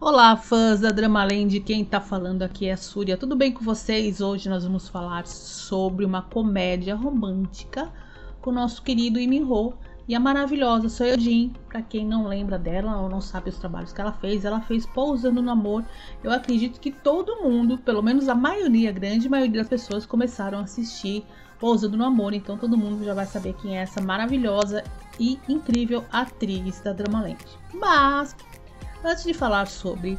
Olá, fãs da Dramaland, quem tá falando aqui é a Súria. Tudo bem com vocês? Hoje nós vamos falar sobre uma comédia romântica com o nosso querido Iminho e a maravilhosa Soyojin. Para quem não lembra dela ou não sabe os trabalhos que ela fez, ela fez Pousando no Amor. Eu acredito que todo mundo, pelo menos a maioria, a grande maioria das pessoas começaram a assistir Pousando no Amor, então todo mundo já vai saber quem é essa maravilhosa e incrível atriz da Dramaland. Mas Antes de falar sobre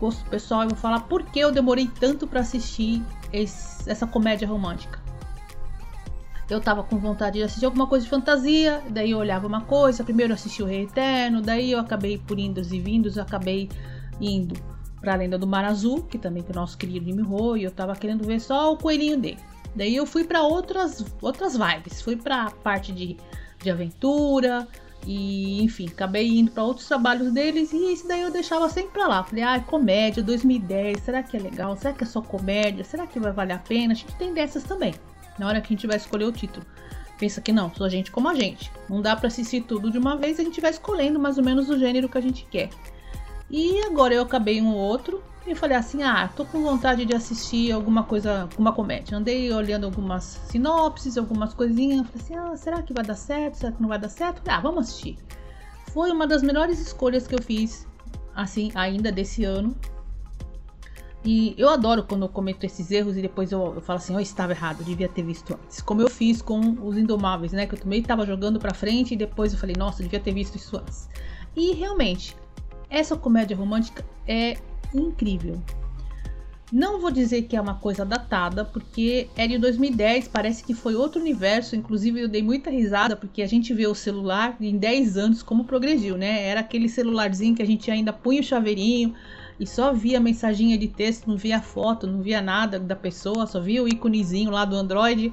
gosto pessoal, eu vou falar por que eu demorei tanto para assistir esse, essa comédia romântica. Eu tava com vontade de assistir alguma coisa de fantasia, daí eu olhava uma coisa, primeiro eu assisti o Rei Eterno, daí eu acabei por indos e vindos, eu acabei indo para a Lenda do Mar Azul, que também tem o nosso querido Imiho, e eu tava querendo ver só o coelhinho dele. Daí eu fui para outras outras vibes, fui para parte de, de aventura, e, enfim, acabei indo para outros trabalhos deles e isso daí eu deixava sempre pra lá. Falei, ah, comédia 2010, será que é legal? Será que é só comédia? Será que vai valer a pena? A gente tem dessas também. Na hora que a gente vai escolher o título. Pensa que não, só gente como a gente. Não dá para assistir tudo de uma vez, a gente vai escolhendo mais ou menos o gênero que a gente quer. E agora eu acabei um outro e falei assim: ah, tô com vontade de assistir alguma coisa, uma comédia. Andei olhando algumas sinopses, algumas coisinhas. Falei assim: ah, será que vai dar certo? Será que não vai dar certo? Ah, vamos assistir. Foi uma das melhores escolhas que eu fiz, assim, ainda desse ano. E eu adoro quando eu cometo esses erros e depois eu, eu falo assim: eu estava errado, devia ter visto antes. Como eu fiz com os Indomáveis, né? Que eu também estava jogando pra frente e depois eu falei: nossa, devia ter visto isso antes. E realmente, essa comédia romântica é incrível. Não vou dizer que é uma coisa datada, porque é de 2010, parece que foi outro universo. Inclusive, eu dei muita risada, porque a gente vê o celular em 10 anos como progrediu, né? Era aquele celularzinho que a gente ainda punha o chaveirinho e só via mensaginha de texto, não via foto, não via nada da pessoa, só via o íconezinho lá do Android.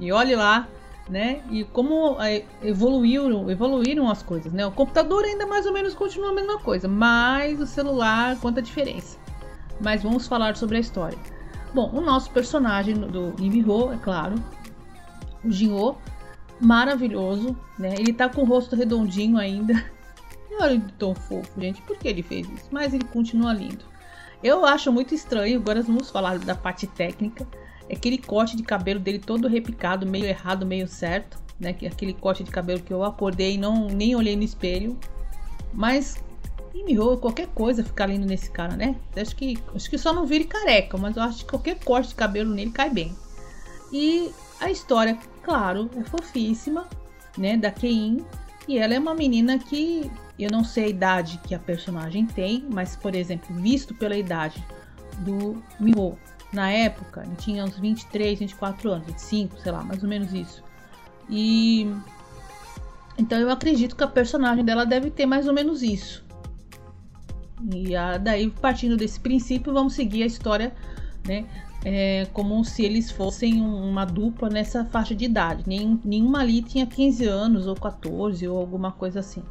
E olhe lá, né? E como é, evoluíram, evoluíram as coisas, né? O computador ainda mais ou menos continua a mesma coisa, mas o celular conta a diferença. Mas vamos falar sobre a história. Bom, o nosso personagem do Imiho, é claro, o Jinho, maravilhoso, né? Ele tá com o rosto redondinho ainda. Olha ele tão fofo, gente. Por que ele fez isso? Mas ele continua lindo. Eu acho muito estranho, agora vamos falar da parte técnica aquele corte de cabelo dele todo repicado, meio errado, meio certo, né? Aquele corte de cabelo que eu acordei e não nem olhei no espelho. Mas Imiho, qualquer coisa ficar lindo nesse cara, né? Acho que acho que só não vire careca, mas eu acho que qualquer corte de cabelo nele cai bem. E a história, claro, é fofíssima, né, da Kein, e ela é uma menina que eu não sei a idade que a personagem tem, mas por exemplo, visto pela idade do Miho, na época, ele tinha uns 23, 24 anos, 25, sei lá, mais ou menos isso. E então eu acredito que a personagem dela deve ter mais ou menos isso. E a, daí, partindo desse princípio, vamos seguir a história, né? É, como se eles fossem uma dupla nessa faixa de idade. Nem, nenhuma ali tinha 15 anos, ou 14, ou alguma coisa assim.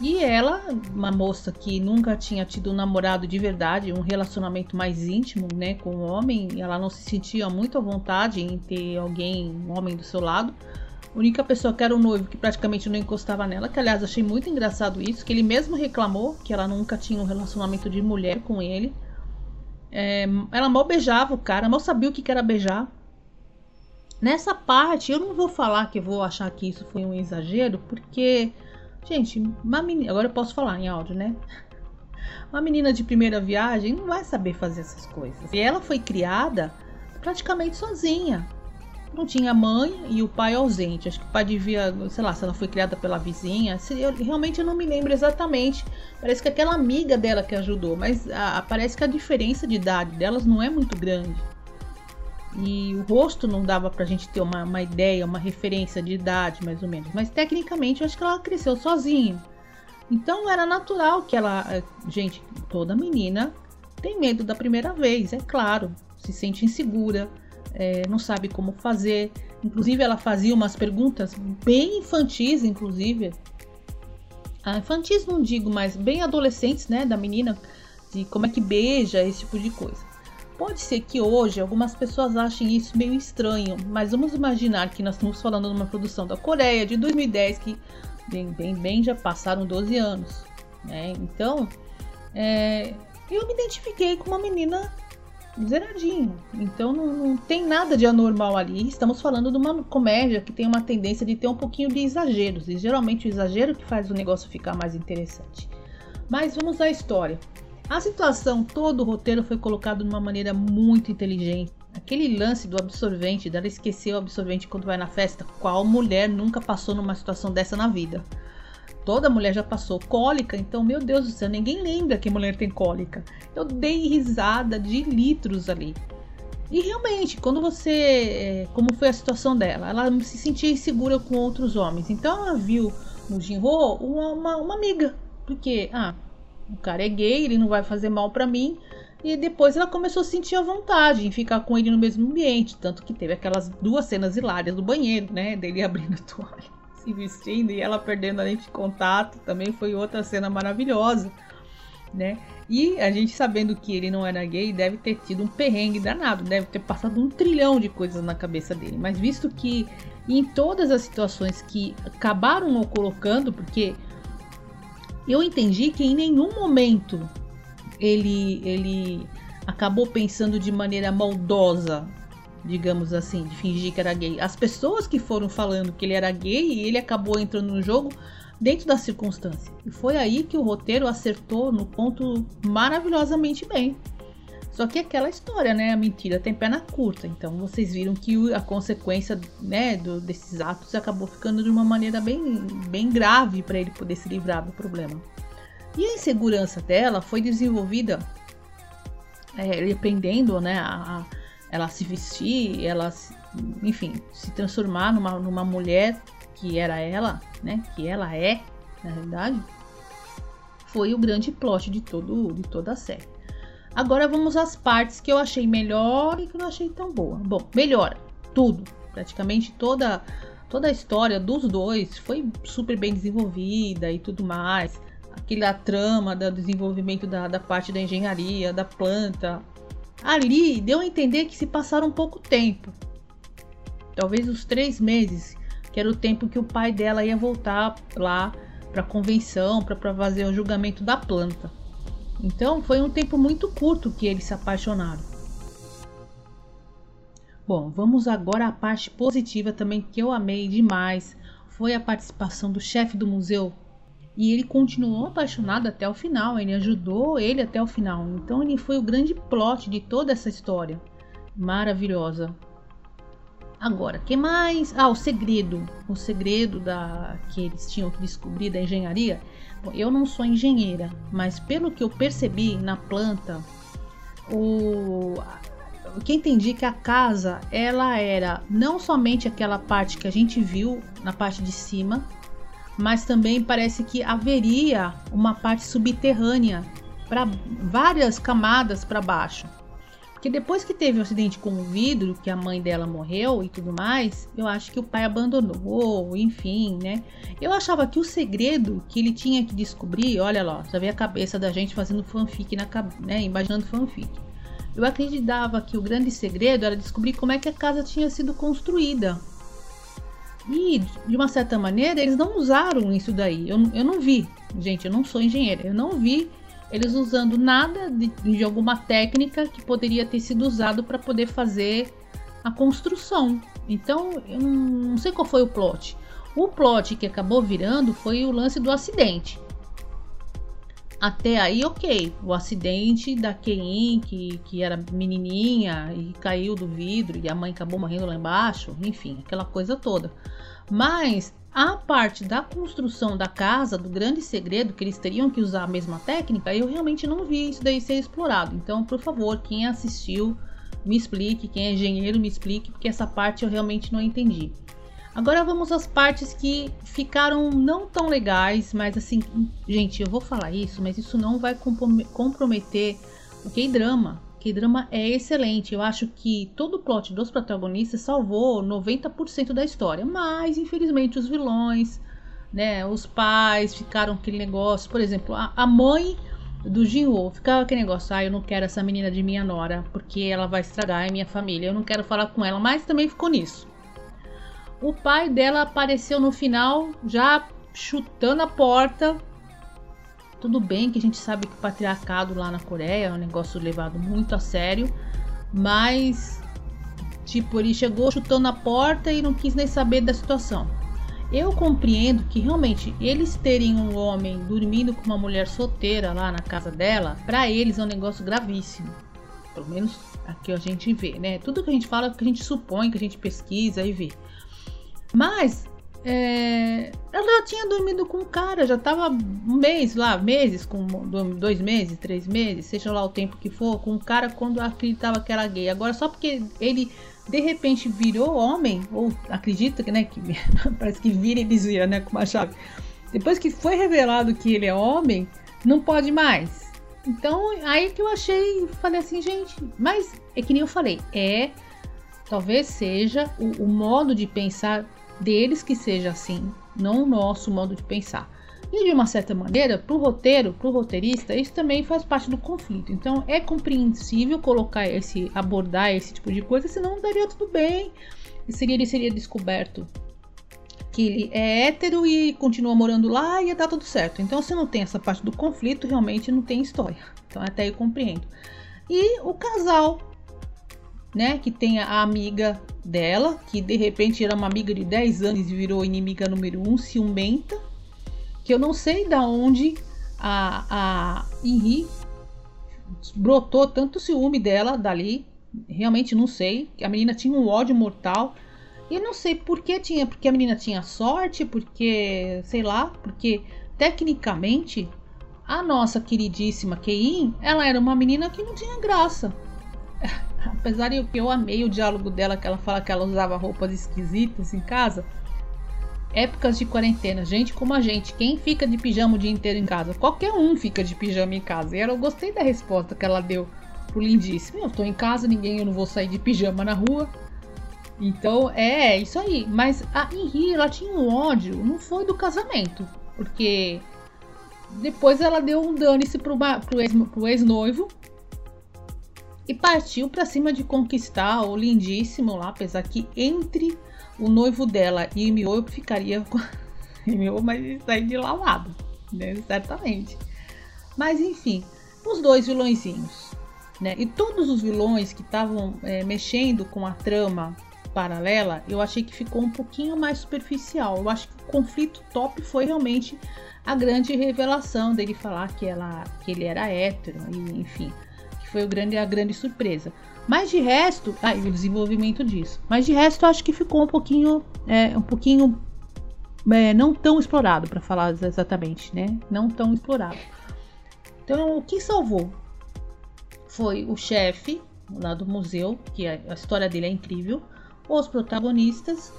E ela, uma moça que nunca tinha tido um namorado de verdade, um relacionamento mais íntimo, né, com um homem, ela não se sentia muito à vontade em ter alguém, um homem do seu lado. A única pessoa que era o noivo que praticamente não encostava nela, que aliás achei muito engraçado isso, que ele mesmo reclamou que ela nunca tinha um relacionamento de mulher com ele. É, ela mal beijava o cara, mal sabia o que era beijar. Nessa parte, eu não vou falar que vou achar que isso foi um exagero, porque Gente, uma menina. Agora eu posso falar em áudio, né? Uma menina de primeira viagem não vai saber fazer essas coisas. E ela foi criada praticamente sozinha. Não tinha mãe e o pai ausente. Acho que o pai devia, sei lá, se ela foi criada pela vizinha. Eu, realmente eu não me lembro exatamente. Parece que aquela amiga dela que ajudou, mas a, parece que a diferença de idade delas não é muito grande e o rosto não dava pra gente ter uma, uma ideia, uma referência de idade, mais ou menos. Mas tecnicamente eu acho que ela cresceu sozinha. Então era natural que ela. Eh, gente, toda menina tem medo da primeira vez, é claro. Se sente insegura, é, não sabe como fazer. Inclusive, ela fazia umas perguntas bem infantis, inclusive. Ah, infantis não digo, mas bem adolescentes, né? Da menina, de como é que beija, esse tipo de coisa. Pode ser que hoje algumas pessoas achem isso meio estranho, mas vamos imaginar que nós estamos falando de uma produção da Coreia de 2010 que bem, bem, bem já passaram 12 anos, né? Então, é, eu me identifiquei com uma menina zeradinha. Então não, não, tem nada de anormal ali. Estamos falando de uma comédia que tem uma tendência de ter um pouquinho de exageros. E geralmente o exagero que faz o negócio ficar mais interessante. Mas vamos à história. A situação, todo o roteiro foi colocado de uma maneira muito inteligente. Aquele lance do absorvente, dela esquecer o absorvente quando vai na festa. Qual mulher nunca passou numa situação dessa na vida? Toda mulher já passou cólica, então, meu Deus do céu, ninguém lembra que mulher tem cólica. Eu dei risada de litros ali. E realmente, quando você. É, como foi a situação dela? Ela se sentia insegura com outros homens. Então ela viu no Jinro uma, uma, uma amiga. Porque, ah, o cara é gay, ele não vai fazer mal para mim. E depois ela começou a sentir a vontade em ficar com ele no mesmo ambiente. Tanto que teve aquelas duas cenas hilárias do banheiro, né? Dele abrindo a toalha se vestindo e ela perdendo a lente de contato, também foi outra cena maravilhosa, né? E a gente sabendo que ele não era gay, deve ter tido um perrengue danado, deve ter passado um trilhão de coisas na cabeça dele. Mas visto que em todas as situações que acabaram o colocando, porque eu entendi que em nenhum momento ele ele acabou pensando de maneira maldosa digamos assim, de fingir que era gay. As pessoas que foram falando que ele era gay e ele acabou entrando no jogo dentro da circunstância. E foi aí que o roteiro acertou no ponto maravilhosamente bem. Só que aquela história, né? A mentira tem perna curta. Então vocês viram que a consequência né, do, desses atos acabou ficando de uma maneira bem, bem grave para ele poder se livrar do problema. E a insegurança dela foi desenvolvida é, dependendo, né? A, ela se vestir, ela, enfim, se transformar numa, numa mulher que era ela, né? Que ela é, na realidade, foi o grande plot de, todo, de toda a série. Agora vamos às partes que eu achei melhor e que eu não achei tão boa. Bom, melhor, tudo. Praticamente toda, toda a história dos dois foi super bem desenvolvida e tudo mais. Aquela trama do desenvolvimento da, da parte da engenharia, da planta, Ali deu a entender que se passaram pouco tempo. Talvez os três meses, que era o tempo que o pai dela ia voltar lá para a convenção, para fazer o julgamento da planta. Então foi um tempo muito curto que eles se apaixonaram. Bom, vamos agora à parte positiva também que eu amei demais. Foi a participação do chefe do museu, e ele continuou apaixonado até o final, ele ajudou ele até o final. Então ele foi o grande plot de toda essa história. Maravilhosa. Agora, que mais? Ah, o segredo. O segredo da que eles tinham que descobrir da engenharia. Bom, eu não sou engenheira, mas pelo que eu percebi na planta, o que entendi que a casa ela era não somente aquela parte que a gente viu na parte de cima, mas também parece que haveria uma parte subterrânea para várias camadas para baixo. Porque depois que teve o um acidente com o vidro, que a mãe dela morreu e tudo mais, eu acho que o pai abandonou, enfim, né? Eu achava que o segredo que ele tinha que descobrir, olha lá, já vê a cabeça da gente fazendo fanfic na né, imaginando fanfic. Eu acreditava que o grande segredo era descobrir como é que a casa tinha sido construída. E, de uma certa maneira, eles não usaram isso daí. Eu, eu não vi, gente, eu não sou engenheira, eu não vi eles usando nada de, de alguma técnica que poderia ter sido usado para poder fazer a construção. Então, eu não, não sei qual foi o plot. O plot que acabou virando foi o lance do acidente. Até aí, ok. O acidente da Kein, que, que era menininha e caiu do vidro e a mãe acabou morrendo lá embaixo. Enfim, aquela coisa toda. Mas a parte da construção da casa, do grande segredo, que eles teriam que usar a mesma técnica, eu realmente não vi isso daí ser explorado. Então, por favor, quem assistiu, me explique. Quem é engenheiro, me explique, porque essa parte eu realmente não entendi. Agora vamos às partes que ficaram não tão legais, mas assim, gente, eu vou falar isso, mas isso não vai comprometer o K-drama. K-drama é excelente. Eu acho que todo o plot dos protagonistas salvou 90% da história, mas infelizmente os vilões, né, os pais ficaram aquele negócio, por exemplo, a, a mãe do Jinwoo. Ficava aquele negócio, ah, eu não quero essa menina de minha nora, porque ela vai estragar a minha família. Eu não quero falar com ela, mas também ficou nisso. O pai dela apareceu no final, já chutando a porta. Tudo bem que a gente sabe que o patriarcado lá na Coreia é um negócio levado muito a sério, mas tipo, ele chegou chutando a porta e não quis nem saber da situação. Eu compreendo que realmente eles terem um homem dormindo com uma mulher solteira lá na casa dela, para eles é um negócio gravíssimo. Pelo menos aqui a gente vê, né? Tudo que a gente fala é que a gente supõe, que a gente pesquisa e vê. Mas é, ela já tinha dormido com o cara, já tava um mês lá, meses, com dois meses, três meses, seja lá o tempo que for, com o cara quando acreditava que era gay. Agora, só porque ele de repente virou homem, ou acredita que, né, que parece que vira e desvia, né, com uma chave. Depois que foi revelado que ele é homem, não pode mais. Então, aí que eu achei, falei assim, gente, mas é que nem eu falei, é talvez seja o, o modo de pensar deles que seja assim, não o nosso modo de pensar. E de uma certa maneira, para o roteiro, para o roteirista, isso também faz parte do conflito. Então é compreensível colocar esse, abordar esse tipo de coisa, senão daria tudo bem. E seria, ele seria descoberto que ele é hétero e continua morando lá e ia dar tudo certo. Então, se não tem essa parte do conflito, realmente não tem história. Então, até eu compreendo. E o casal, né, que tem a amiga dela, que de repente era uma amiga de 10 anos e virou inimiga número 1, um, ciumenta que eu não sei da onde a, a Henri brotou tanto ciúme dela dali. Realmente não sei. A menina tinha um ódio mortal. E não sei por que tinha. Porque a menina tinha sorte, porque, sei lá, porque tecnicamente a nossa queridíssima Kein, ela era uma menina que não tinha graça. Apesar de que eu amei o diálogo dela, que ela fala que ela usava roupas esquisitas em casa. Épocas de quarentena, gente como a gente, quem fica de pijama o dia inteiro em casa? Qualquer um fica de pijama em casa. E eu gostei da resposta que ela deu pro lindíssimo. Eu tô em casa, ninguém, eu não vou sair de pijama na rua. Então é, é isso aí. Mas a Henri, ela tinha um ódio, não foi do casamento, porque depois ela deu um dane-se pro, pro ex-noivo e partiu para cima de conquistar o lindíssimo lá, apesar que entre o noivo dela e Mio eu ficaria com Mio, mas sair de lavado, né? Certamente. Mas enfim, os dois vilõezinhos, né? E todos os vilões que estavam é, mexendo com a trama paralela, eu achei que ficou um pouquinho mais superficial. Eu acho que o conflito top foi realmente a grande revelação dele falar que, ela, que ele era hétero, e, enfim, foi o grande, a grande surpresa. Mas de resto, ah, o desenvolvimento disso. Mas de resto, acho que ficou um pouquinho, é, um pouquinho é, não tão explorado, para falar exatamente, né? Não tão explorado. Então, o que salvou foi o chefe lá do museu, que a, a história dele é incrível, os protagonistas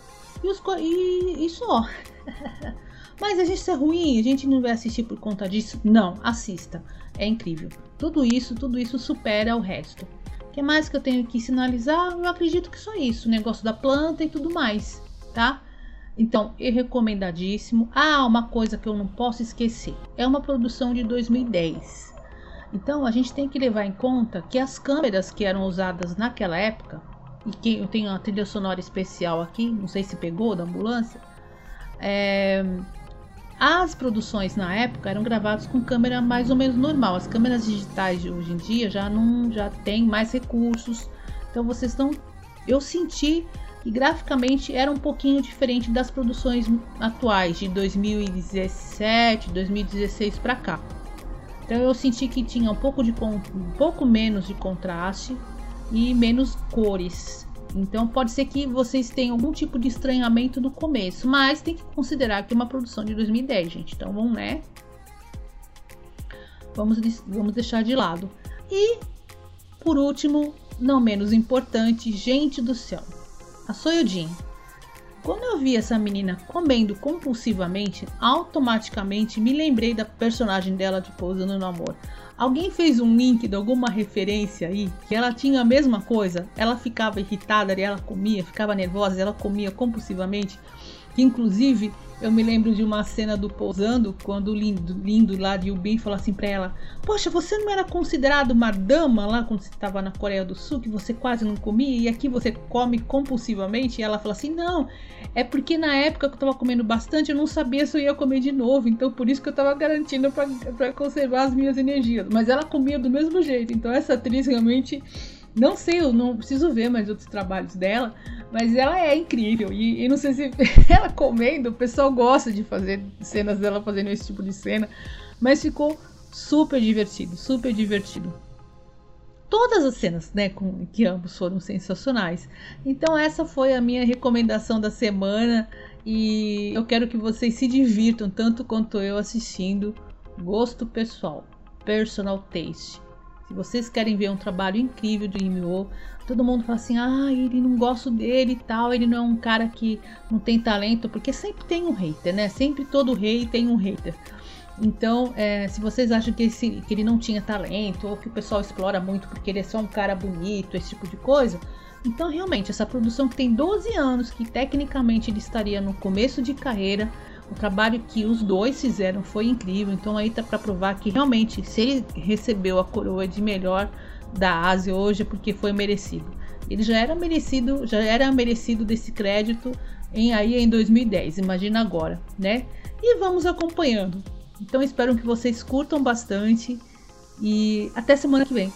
e, os, e, e só. Mas a gente é ruim, a gente não vai assistir por conta disso? Não, assista. É incrível. Tudo isso, tudo isso supera o resto que mais que eu tenho que sinalizar? Eu acredito que só isso, o negócio da planta e tudo mais, tá? Então, é recomendadíssimo. Ah, uma coisa que eu não posso esquecer. É uma produção de 2010. Então, a gente tem que levar em conta que as câmeras que eram usadas naquela época, e que eu tenho uma trilha sonora especial aqui, não sei se pegou da ambulância, é, as produções na época eram gravadas com câmera mais ou menos normal. As câmeras digitais de hoje em dia já não já tem mais recursos. Então vocês estão eu senti que graficamente era um pouquinho diferente das produções atuais de 2017, 2016 para cá. Então eu senti que tinha um pouco de um pouco menos de contraste e menos cores. Então pode ser que vocês tenham algum tipo de estranhamento no começo, mas tem que considerar que é uma produção de 2010, gente. Então vamos, né? Vamos, vamos deixar de lado. E por último, não menos importante, gente do céu, a Soyojin. Quando eu vi essa menina comendo compulsivamente, automaticamente me lembrei da personagem dela de Pousando no Amor. Alguém fez um link de alguma referência aí que ela tinha a mesma coisa? Ela ficava irritada e ela comia, ficava nervosa ela comia compulsivamente. Que inclusive eu me lembro de uma cena do Pousando, quando o lindo, lindo lá de Ubin falou assim pra ela: Poxa, você não era considerado uma dama lá quando você estava na Coreia do Sul, que você quase não comia, e aqui você come compulsivamente? E ela fala assim: Não, é porque na época que eu tava comendo bastante, eu não sabia se eu ia comer de novo, então por isso que eu tava garantindo para conservar as minhas energias. Mas ela comia do mesmo jeito, então essa atriz realmente não sei, eu não preciso ver mais outros trabalhos dela, mas ela é incrível. E, e não sei se ela comendo, o pessoal gosta de fazer cenas dela fazendo esse tipo de cena, mas ficou super divertido, super divertido. Todas as cenas, né, com, que ambos foram sensacionais. Então essa foi a minha recomendação da semana e eu quero que vocês se divirtam tanto quanto eu assistindo. Gosto pessoal, personal taste. Se vocês querem ver um trabalho incrível de Imyo, todo mundo fala assim: ah, ele não gosto dele e tal, ele não é um cara que não tem talento, porque sempre tem um hater, né? Sempre todo rei tem um hater. Então, é, se vocês acham que, esse, que ele não tinha talento, ou que o pessoal explora muito porque ele é só um cara bonito, esse tipo de coisa, então realmente, essa produção que tem 12 anos, que tecnicamente ele estaria no começo de carreira, o trabalho que os dois fizeram foi incrível, então aí tá para provar que realmente se ele recebeu a coroa de melhor da Ásia hoje é porque foi merecido. Ele já era merecido, já era merecido desse crédito em aí em 2010, imagina agora, né? E vamos acompanhando. Então espero que vocês curtam bastante e até semana que vem.